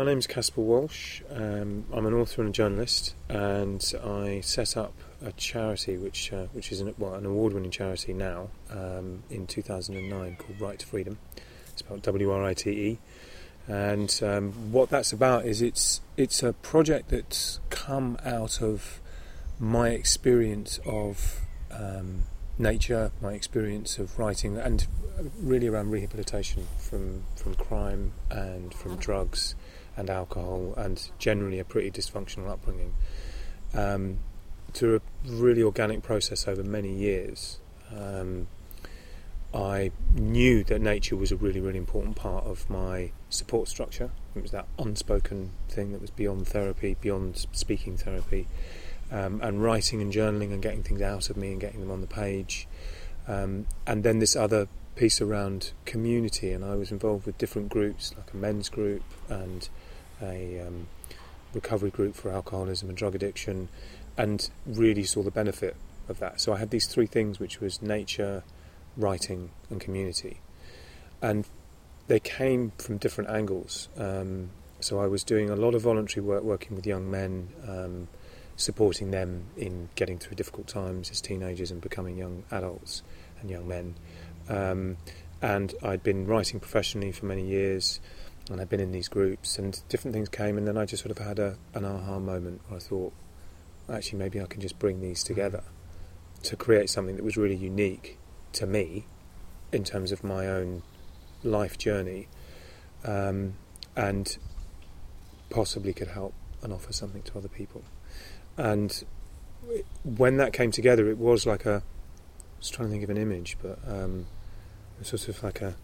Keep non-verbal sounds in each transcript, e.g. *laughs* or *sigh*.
my name's Caspar Walsh. Um, I'm an author and a journalist, and I set up a charity which uh, which is an, well, an award-winning charity now um, in 2009 called Write to Freedom. It's about W-R-I-T-E, and um, what that's about is it's it's a project that's come out of my experience of um, nature, my experience of writing, and really around rehabilitation from from crime and from drugs and alcohol and generally a pretty dysfunctional upbringing. Um, through a really organic process over many years, um, I knew that nature was a really, really important part of my support structure. It was that unspoken thing that was beyond therapy, beyond speaking therapy, um, and writing and journaling and getting things out of me and getting them on the page. Um, and then this other piece around community, and I was involved with different groups, like a men's group and a um, recovery group for alcoholism and drug addiction, and really saw the benefit of that. So I had these three things, which was nature, writing, and community, and they came from different angles. Um, so I was doing a lot of voluntary work, working with young men, um, supporting them in getting through difficult times as teenagers and becoming young adults and young men. Um, and I'd been writing professionally for many years and I'd been in these groups, and different things came, and then I just sort of had a, an aha moment where I thought, actually, maybe I can just bring these together to create something that was really unique to me in terms of my own life journey, um, and possibly could help and offer something to other people. And when that came together, it was like a. I was trying to think of an image, but um, it was sort of like a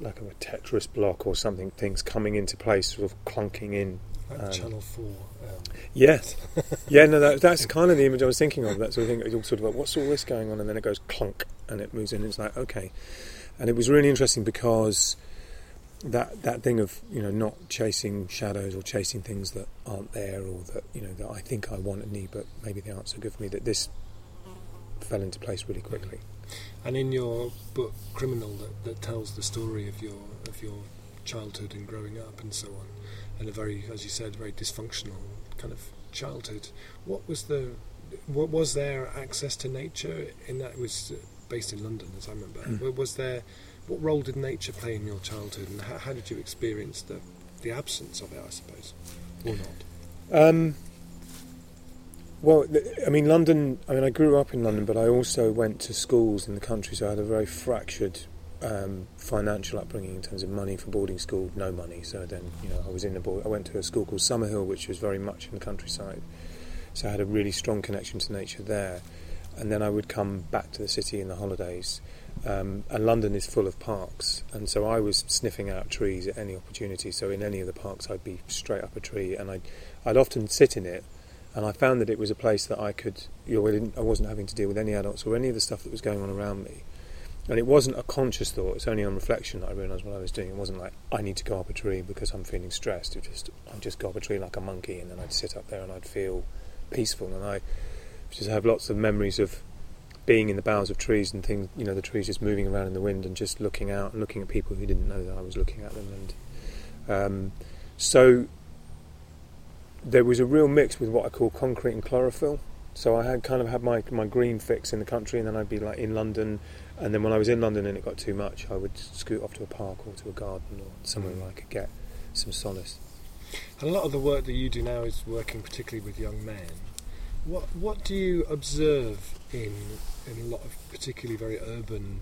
like a Tetris block or something, things coming into place, sort of clunking in. Like um, Channel 4. Um. Yes. *laughs* yeah, no, that, that's kind of the image I was thinking of. That sort of thing. It's all sort of like, what's all this going on? And then it goes clunk and it moves in. And it's like, okay. And it was really interesting because that that thing of you know not chasing shadows or chasing things that aren't there or that you know that I think I want and need, but maybe they aren't so good for me. That this fell into place really quickly. And in your book, Criminal, that, that tells the story of your of your childhood and growing up and so on, and a very, as you said, very dysfunctional kind of childhood. What was the what was there access to nature in that? It was based in London, as I remember. Mm. Was there what role did nature play in your childhood, and how, how did you experience the the absence of it? I suppose, or not. Um, well, I mean, London. I mean, I grew up in London, but I also went to schools in the country, so I had a very fractured um, financial upbringing in terms of money for boarding school, no money. So then, you know, I was in the board. I went to a school called Summerhill, which was very much in the countryside. So I had a really strong connection to nature there. And then I would come back to the city in the holidays. Um, and London is full of parks, and so I was sniffing out trees at any opportunity. So in any of the parks, I'd be straight up a tree, and I'd, I'd often sit in it and I found that it was a place that I could, you know, I wasn't having to deal with any adults or any of the stuff that was going on around me. And it wasn't a conscious thought, it's only on reflection that I realised what I was doing. It wasn't like, I need to go up a tree because I'm feeling stressed. It just, I'd just go up a tree like a monkey and then I'd sit up there and I'd feel peaceful. And I just have lots of memories of being in the boughs of trees and things, you know, the trees just moving around in the wind and just looking out and looking at people who didn't know that I was looking at them. And um, so there was a real mix with what I call concrete and chlorophyll. So I had kind of had my, my green fix in the country, and then I'd be like in London, and then when I was in London and it got too much, I would scoot off to a park or to a garden or somewhere where I could get some solace. And a lot of the work that you do now is working particularly with young men. What what do you observe in in a lot of particularly very urban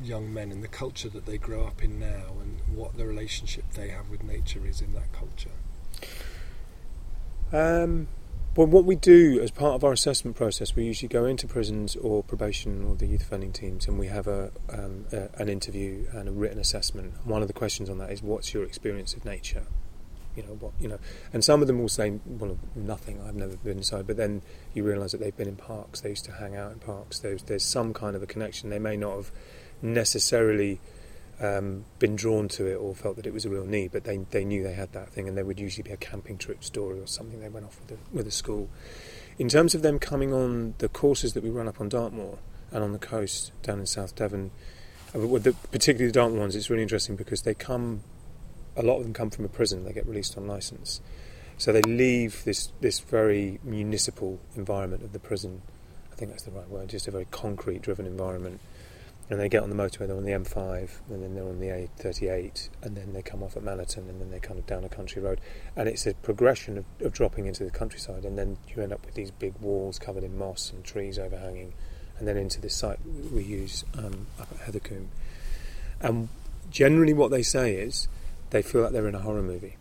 young men and the culture that they grow up in now, and what the relationship they have with nature is in that culture? Um, well, what we do as part of our assessment process, we usually go into prisons or probation or the youth offending teams, and we have a, um, a, an interview and a written assessment. One of the questions on that is, "What's your experience of nature?" You know what you know, and some of them will say, "Well, nothing. I've never been inside." But then you realise that they've been in parks. They used to hang out in parks. There's there's some kind of a connection. They may not have necessarily um, been drawn to it or felt that it was a real need, but they, they knew they had that thing, and there would usually be a camping trip story or something they went off with a, with a school. In terms of them coming on the courses that we run up on Dartmoor and on the coast down in South Devon, uh, particularly the Dartmoor ones, it's really interesting because they come a lot of them come from a prison. They get released on license, so they leave this this very municipal environment of the prison. I think that's the right word. Just a very concrete-driven environment, and they get on the motorway. They're on the M5, and then they're on the A38, and then they come off at Mallerton, and then they're kind of down a country road. And it's a progression of, of dropping into the countryside, and then you end up with these big walls covered in moss and trees overhanging, and then into this site we use um, up at Heathercombe. And generally, what they say is they feel like they're in a horror movie.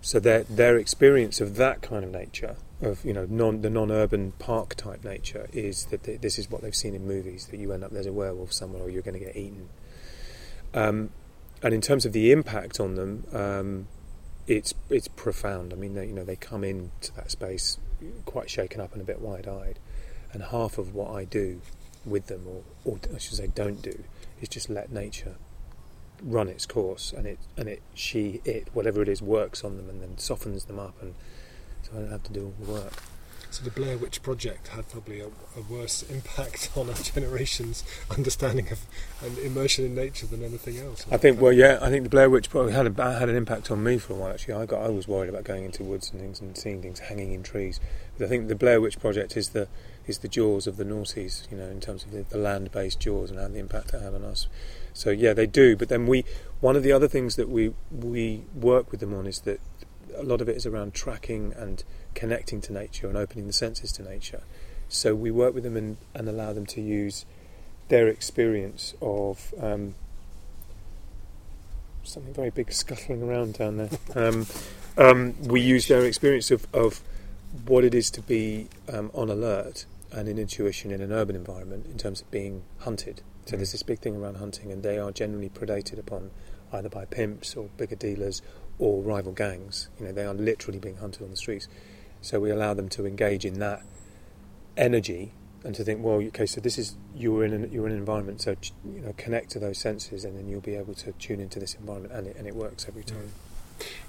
So their their experience of that kind of nature, of you know non the non-urban park type nature, is that they, this is what they've seen in movies. That you end up there's a werewolf somewhere, or you're going to get eaten. Um, and in terms of the impact on them, um, it's it's profound. I mean, they, you know, they come into that space quite shaken up and a bit wide-eyed. And half of what I do with them, or, or I should say, don't do, is just let nature run its course, and it and it she it whatever it is works on them and then softens them up, and so I don't have to do all the work. So the Blair Witch Project had probably a, a worse *laughs* impact on our generation's understanding of and immersion in nature than anything else. I think well, yeah, I think the Blair Witch probably had a, had an impact on me for a while. Actually, I got I was worried about going into woods and things and seeing things hanging in trees. But I think the Blair Witch Project is the is the jaws of the noughties, you know, in terms of the, the land-based jaws and how the impact it had on us. So yeah, they do. But then we, one of the other things that we we work with them on is that a lot of it is around tracking and connecting to nature and opening the senses to nature. So we work with them and, and allow them to use their experience of um, something very big *laughs* scuttling around down there. Um, um, we use their experience of, of what it is to be um, on alert and in intuition in an urban environment in terms of being hunted. So there's this big thing around hunting, and they are generally predated upon either by pimps or bigger dealers or rival gangs. You know, they are literally being hunted on the streets. So we allow them to engage in that energy and to think, well, okay, so this is you're in an, you're in an environment, so you know, connect to those senses, and then you'll be able to tune into this environment, and it and it works every mm. time.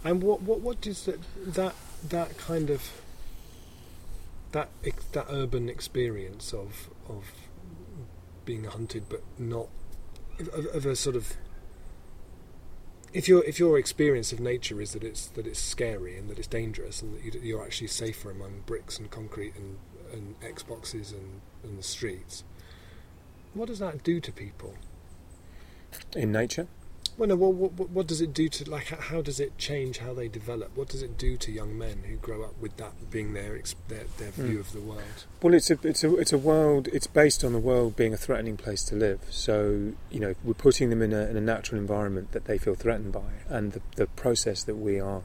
And what what what does that that that kind of that that urban experience of of being hunted, but not of, of a sort of if your if your experience of nature is that it's that it's scary and that it's dangerous and that you're actually safer among bricks and concrete and, and Xboxes and, and the streets, what does that do to people in nature? Well, no. What, what, what does it do to like? How does it change how they develop? What does it do to young men who grow up with that being their their, their view mm. of the world? Well, it's a it's a it's a world. It's based on the world being a threatening place to live. So you know, we're putting them in a, in a natural environment that they feel threatened by, and the, the process that we are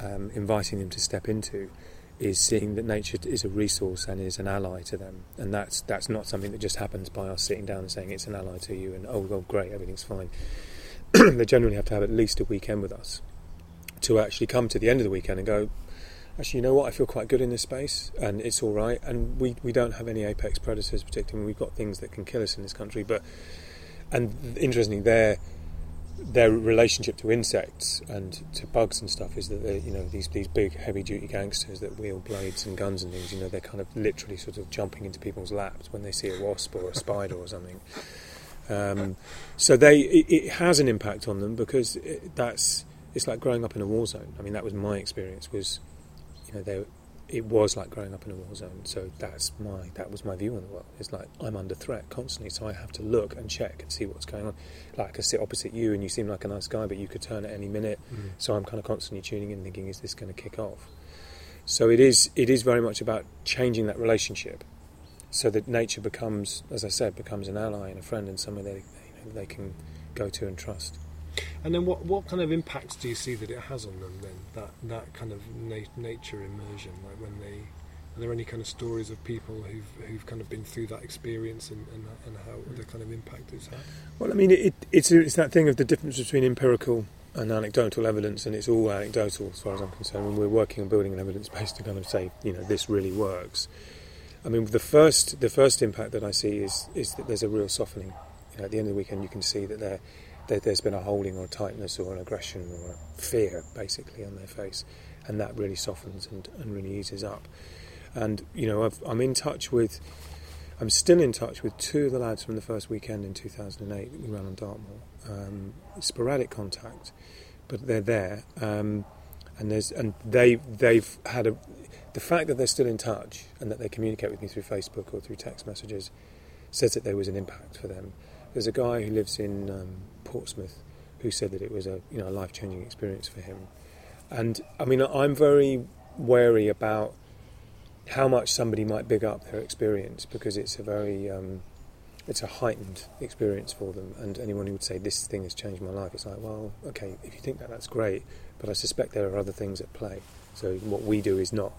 um, inviting them to step into is seeing that nature is a resource and is an ally to them, and that's that's not something that just happens by us sitting down and saying it's an ally to you, and oh, well, great, everything's fine *clears throat* they generally have to have at least a weekend with us to actually come to the end of the weekend and go, actually, you know what, I feel quite good in this space and it's all right. And we, we don't have any apex predators particularly. We've got things that can kill us in this country, but and interestingly, their their relationship to insects and to bugs and stuff is that they you know these these big heavy duty gangsters that wield blades and guns and things. You know, they're kind of literally sort of jumping into people's laps when they see a wasp or a spider or something. Um, so they it, it, has an impact on them because it, that's it's like growing up in a war zone. I mean, that was my experience. Was you know they it was like growing up in a war zone. So that's my that was my view on the world. It's like I'm under threat constantly, so I have to look and check and see what's going on. Like I could sit opposite you, and you seem like a nice guy, but you could turn at any minute. Mm. So I'm kind of constantly tuning in, thinking, is this going to kick off? So it is it is very much about changing that relationship so that nature becomes, as I said, becomes an ally and a friend and somewhere they, you know, they can go to and trust. And then, what, what kind of impacts do you see that it has on them? Then that that kind of na- nature immersion, like when they, are there any kind of stories of people who've who've kind of been through that experience and, and, and how the kind of impact it's had? Well, I mean, it, it's it's that thing of the difference between empirical and anecdotal evidence, and it's all anecdotal as far as I'm concerned. When we're working on building an evidence base to kind of say, you know, this really works I mean, the first the first impact that I see is is that there's a real softening. You know, at the end of the weekend, you can see that there that there's been a holding or a tightness or an aggression or a fear, basically, on their face, and that really softens and, and really eases up. And you know, i am in touch with. I'm still in touch with two of the lads from the first weekend in 2008 that we ran on Dartmoor. Um, sporadic contact, but they're there. Um, and there's and they they've had a the fact that they're still in touch and that they communicate with me through Facebook or through text messages says that there was an impact for them. There's a guy who lives in um, Portsmouth who said that it was a you know life changing experience for him. And I mean, I'm very wary about how much somebody might big up their experience because it's a very um, it's a heightened experience for them. And anyone who would say this thing has changed my life, it's like, well, okay, if you think that, that's great. But I suspect there are other things at play. So what we do is not.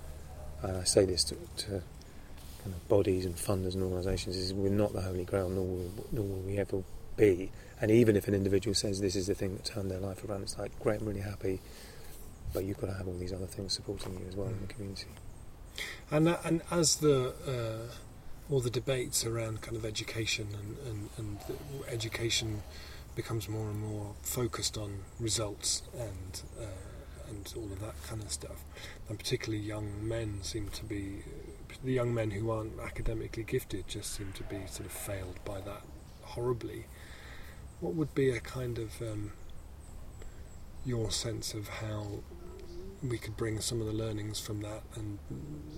Uh, I say this to, to kind of bodies and funders and organisations: is we're not the holy grail, nor will, nor will we ever be. And even if an individual says this is the thing that turned their life around, it's like, great, I'm really happy. But you've got to have all these other things supporting you as well in the community. And uh, and as the uh, all the debates around kind of education and, and, and education becomes more and more focused on results and uh, and all of that kind of stuff, and particularly young men seem to be the young men who aren't academically gifted just seem to be sort of failed by that horribly. What would be a kind of um, your sense of how we could bring some of the learnings from that and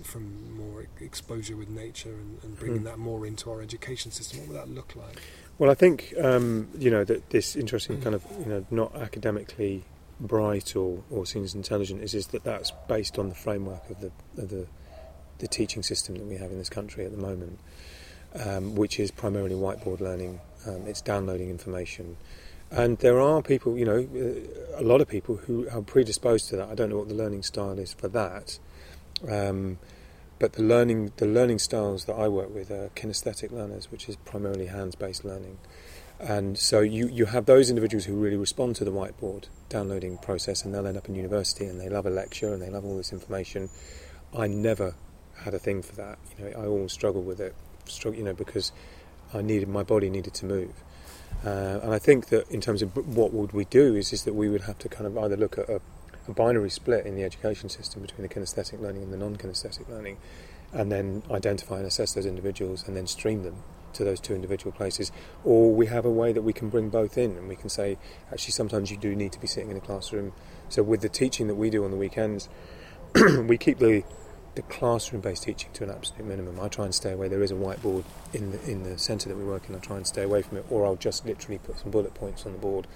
from more exposure with nature and, and bringing mm. that more into our education system. What would that look like? Well, I think um, you know that this interesting mm. kind of you know not academically bright or, or seen as intelligent is is that that's based on the framework of the of the the teaching system that we have in this country at the moment, um, which is primarily whiteboard learning. Um, it's downloading information. And there are people, you know, a lot of people who are predisposed to that. I don't know what the learning style is for that, um, but the learning the learning styles that I work with are kinesthetic learners, which is primarily hands-based learning. And so you, you have those individuals who really respond to the whiteboard downloading process, and they'll end up in university and they love a lecture and they love all this information. I never had a thing for that. You know, I always struggled with it, struggle, you know, because I needed my body needed to move. Uh, and I think that in terms of what would we do is, is that we would have to kind of either look at a, a binary split in the education system between the kinesthetic learning and the non-kinesthetic learning, and then identify and assess those individuals and then stream them to those two individual places. Or we have a way that we can bring both in and we can say, actually, sometimes you do need to be sitting in a classroom. So with the teaching that we do on the weekends, *clears throat* we keep the the classroom-based teaching to an absolute minimum. I try and stay away. There is a whiteboard in the in the centre that we work in. I try and stay away from it, or I'll just literally put some bullet points on the board,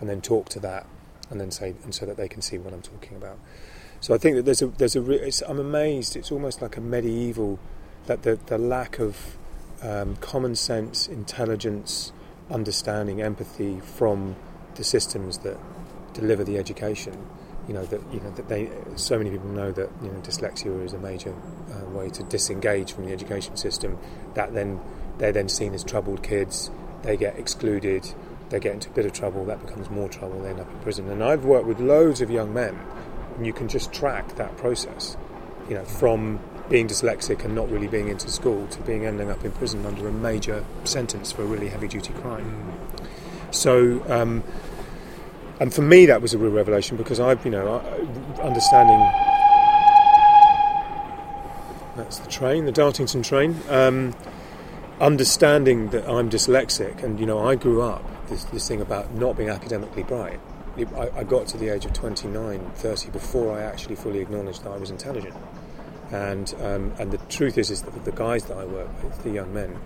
and then talk to that, and then say, and so that they can see what I'm talking about. So I think that there's a there's a. I'm amazed. It's almost like a medieval that the the lack of um, common sense, intelligence, understanding, empathy from the systems that deliver the education you know that you know that they so many people know that you know dyslexia is a major uh, way to disengage from the education system. That then they're then seen as troubled kids. They get excluded. They get into a bit of trouble. That becomes more trouble. They end up in prison. And I've worked with loads of young men, and you can just track that process. You know, from being dyslexic and not really being into school to being ending up in prison under a major sentence for a really heavy duty crime. So. Um, and for me that was a real revelation because I've you know understanding that's the train the Dartington train um, understanding that I'm dyslexic and you know I grew up this, this thing about not being academically bright. It, I, I, got to the age of 29 30 before I actually fully acknowledged that I was intelligent. And um, and the truth is is that the guys that I work with the young men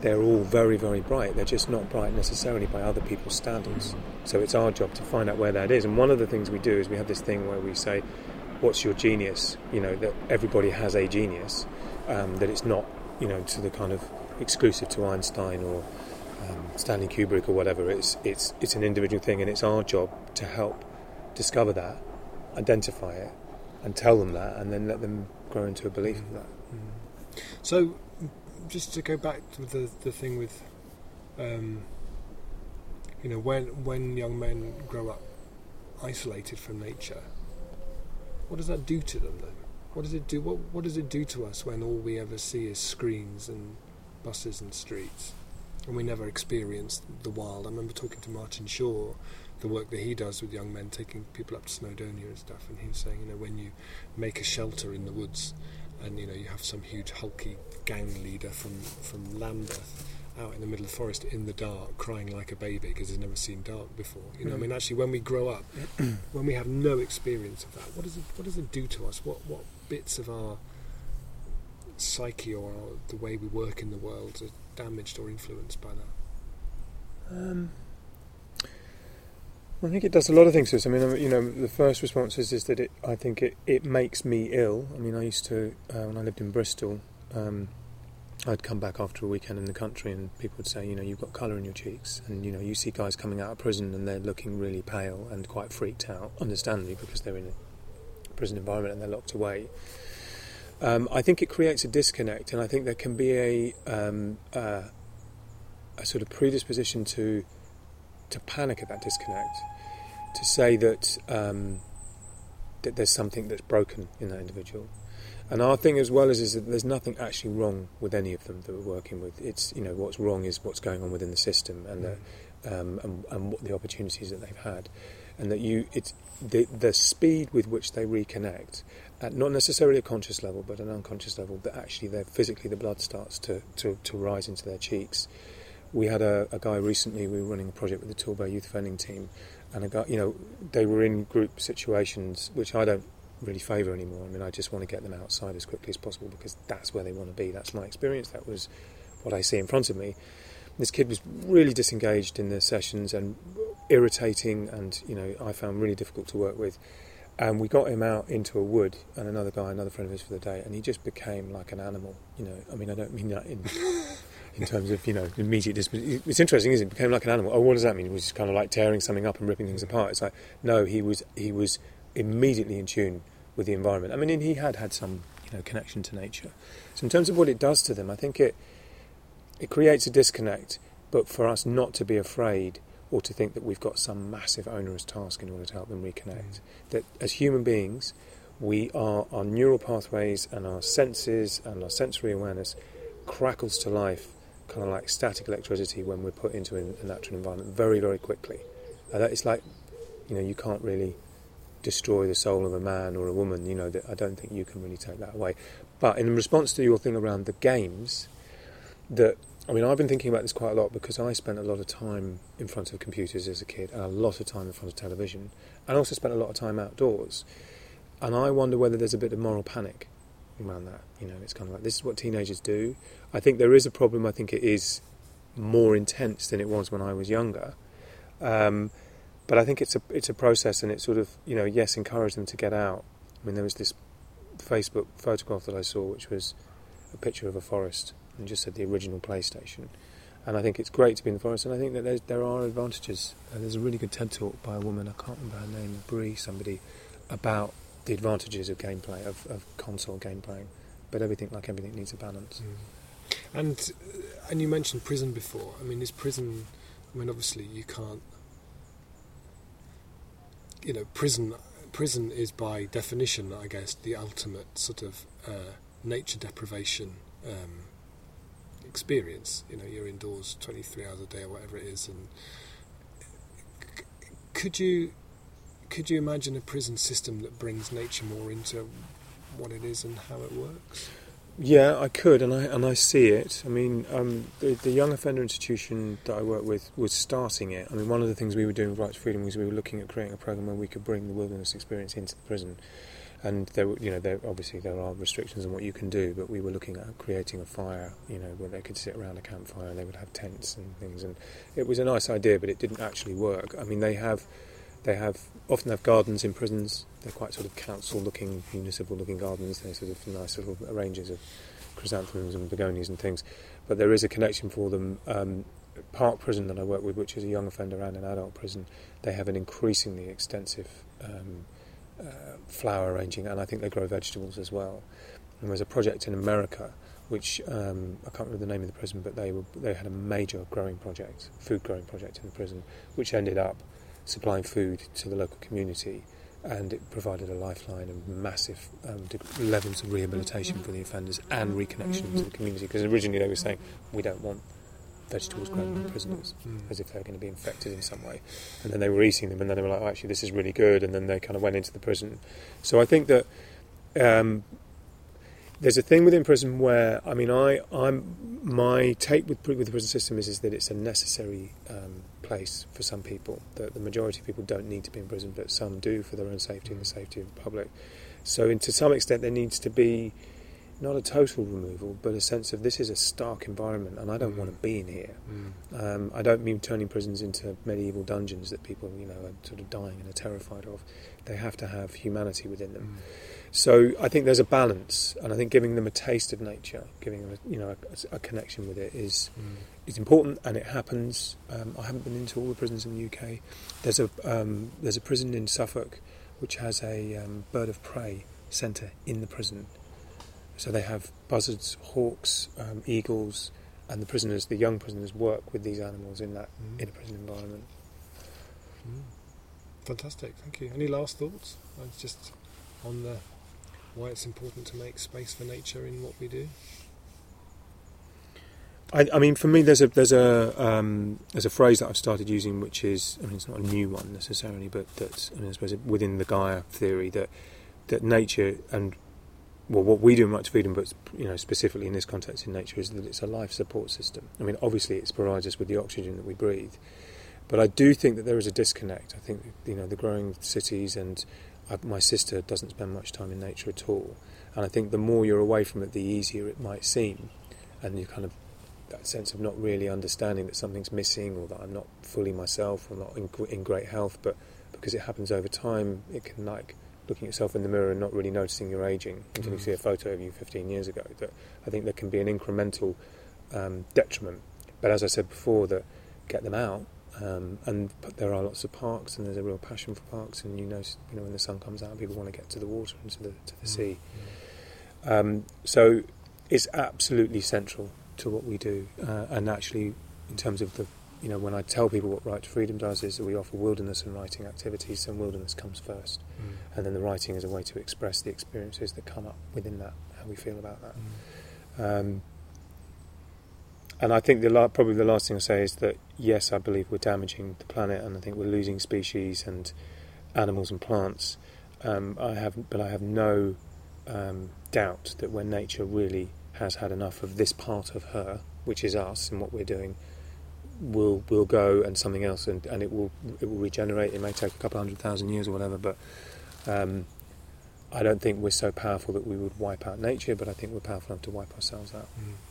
they're all very, very bright. They're just not bright necessarily by other people's standards. So it's our job to find out where that is. And one of the things we do is we have this thing where we say, What's your genius? You know, that everybody has a genius, um, that it's not, you know, to the kind of exclusive to Einstein or um, Stanley Kubrick or whatever. It's, it's, it's an individual thing, and it's our job to help discover that, identify it, and tell them that, and then let them grow into a belief of that. So, just to go back to the the thing with, um, you know, when when young men grow up isolated from nature, what does that do to them then? What does it do? What what does it do to us when all we ever see is screens and buses and streets, and we never experience the wild? I remember talking to Martin Shaw, the work that he does with young men, taking people up to Snowdonia and stuff, and he was saying, you know, when you make a shelter in the woods and you know you have some huge hulky gang leader from from Lambeth, out in the middle of the forest in the dark, crying like a baby because he's never seen dark before. You know, I Mm. mean, actually, when we grow up, *clears throat* when we have no experience of that, what does it what does it do to us? What what bits of our psyche or our, the way we work in the world are damaged or influenced by that? Um, I think it does a lot of things to us. I mean, you know, the first response is, is that it. I think it, it makes me ill. I mean, I used to uh, when I lived in Bristol. Um, I'd come back after a weekend in the country, and people would say, you know, you've got colour in your cheeks, and you know, you see guys coming out of prison and they're looking really pale and quite freaked out, understandably because they're in a prison environment and they're locked away. Um, I think it creates a disconnect, and I think there can be a um, uh, a sort of predisposition to to panic at that disconnect, to say that um, that there's something that's broken in that individual. And our thing as well is, is that there's nothing actually wrong with any of them that we're working with. It's you know what's wrong is what's going on within the system and the, um, and, and what the opportunities that they've had, and that you it's the the speed with which they reconnect at not necessarily a conscious level but an unconscious level that actually they're physically the blood starts to, to, to rise into their cheeks. We had a, a guy recently. We were running a project with the Torbay Youth Offending Team, and a guy, you know, they were in group situations which I don't really favour anymore. I mean, I just want to get them outside as quickly as possible because that's where they want to be. That's my experience. That was what I see in front of me. This kid was really disengaged in the sessions and irritating, and you know, I found really difficult to work with. And we got him out into a wood, and another guy, another friend of his for the day, and he just became like an animal. You know, I mean, I don't mean that in *laughs* in terms of you know immediate. Dis- it's interesting, isn't it? Became like an animal. Oh, what does that mean? He was just kind of like tearing something up and ripping things apart. It's like no, he was he was immediately in tune with the environment. I mean, he had had some you know connection to nature. So in terms of what it does to them, I think it it creates a disconnect. But for us not to be afraid or to think that we've got some massive onerous task in order to help them reconnect. Mm. That as human beings, we are our neural pathways and our senses and our sensory awareness crackles to life, kind of like static electricity when we're put into a natural environment very, very quickly. That it's like, you know, you can't really destroy the soul of a man or a woman. You know, that I don't think you can really take that away. But in response to your thing around the games, that I mean, I've been thinking about this quite a lot because I spent a lot of time in front of computers as a kid and a lot of time in front of television, and also spent a lot of time outdoors. And I wonder whether there's a bit of moral panic around that. You know, it's kind of like this is what teenagers do. I think there is a problem. I think it is more intense than it was when I was younger. Um, but I think it's a it's a process, and it's sort of you know yes, encourage them to get out. I mean, there was this Facebook photograph that I saw, which was a picture of a forest and just said the original PlayStation. And I think it's great to be in the forest, and I think that there's, there are advantages. Uh, there's a really good TED talk by a woman, I can't remember her name, Brie, somebody, about the advantages of gameplay, of, of console gameplay. But everything, like everything, needs a balance. And uh, and you mentioned prison before. I mean, is prison? I mean, obviously you can't. You know, prison. Prison is by definition, I guess, the ultimate sort of uh, nature deprivation um, experience. You know, you're indoors 23 hours a day or whatever it is, and could you could you imagine a prison system that brings nature more into what it is and how it works? Yeah, I could, and I and I see it. I mean, um, the, the young offender institution that I work with was starting it. I mean, one of the things we were doing with Rights Freedom was we were looking at creating a program where we could bring the wilderness experience into the prison. And there, you know, there obviously there are restrictions on what you can do, but we were looking at creating a fire, you know, where they could sit around a campfire and they would have tents and things. And it was a nice idea, but it didn't actually work. I mean, they have, they have often have gardens in prisons. They're quite sort of council-looking, municipal-looking gardens. They're sort of nice little ranges of chrysanthemums and begonias and things. But there is a connection for them. Um, Parc Prison that I work with, which is a young offender and an adult prison, they have an increasingly extensive um, uh, flower arranging, and I think they grow vegetables as well. And there's a project in America, which um, I can't remember the name of the prison, but they were they had a major growing project, food growing project in the prison, which ended up supplying food to the local community, and it provided a lifeline and massive um, de- levels of rehabilitation for the offenders and reconnection to the community. Because originally they were saying we don't want vegetables grown by prisoners as if they're going to be infected in some way. And then they were eating them, and then they were like, oh, actually, this is really good. And then they kind of went into the prison. So I think that um, there's a thing within prison where I mean I I'm my take with with the prison system is is that it's a necessary um, place for some people. That the majority of people don't need to be in prison, but some do for their own safety and the safety of the public. So, in, to some extent, there needs to be not a total removal, but a sense of this is a stark environment, and I don't Mm. want to be in here. Mm. Um, I don't mean turning prisons into medieval dungeons that people, you know, are sort of dying and are terrified of. They have to have humanity within them. Mm. So I think there's a balance, and I think giving them a taste of nature, giving them, a, you know, a, a connection with it is Mm. is important, and it happens. Um, I haven't been into all the prisons in the UK. There's a um, there's a prison in Suffolk which has a um, bird of prey centre in the prison. So they have buzzards, hawks, um, eagles, and the prisoners, the young prisoners, work with these animals in that Mm. in a prison environment. Mm. Fantastic, thank you. Any last thoughts? Uh, just on the why it's important to make space for nature in what we do. I, I mean, for me, there's a there's a um, there's a phrase that I've started using, which is I mean, it's not a new one necessarily, but that's I, mean, I suppose within the Gaia theory that that nature and well, what we do in Right Freedom, but you know specifically in this context in nature, is that it's a life support system. I mean, obviously, it provides us with the oxygen that we breathe, but I do think that there is a disconnect. I think you know the growing cities and I, my sister doesn't spend much time in nature at all, and I think the more you're away from it, the easier it might seem, and you kind of that sense of not really understanding that something's missing or that I'm not fully myself or not in, in great health, but because it happens over time, it can like looking at yourself in the mirror and not really noticing you're aging until you Mm. see a photo of you 15 years ago. That I think there can be an incremental um, detriment. But as I said before, that get them out. Um, and but there are lots of parks, and there's a real passion for parks. And you know, you know, when the sun comes out, people want to get to the water and to the to the Mm. sea. Um, so it's absolutely central to what we do. Uh, and actually, in terms of the, you know, when I tell people what Write to Freedom does, is that we offer wilderness and writing activities, and wilderness comes first, Mm. and then the writing is a way to express the experiences that come up within that, how we feel about that. Mm. Um, and I think the la- probably the last thing I'll say is that yes, I believe we're damaging the planet, and I think we're losing species and animals and plants. Um, I have, but I have no um, doubt that when nature really has had enough of this part of her, which is us and what we're doing, will will go and something else, and, and it will it will regenerate. It may take a couple hundred thousand years or whatever, but um, I don't think we're so powerful that we would wipe out nature. But I think we're powerful enough to wipe ourselves out. Mm.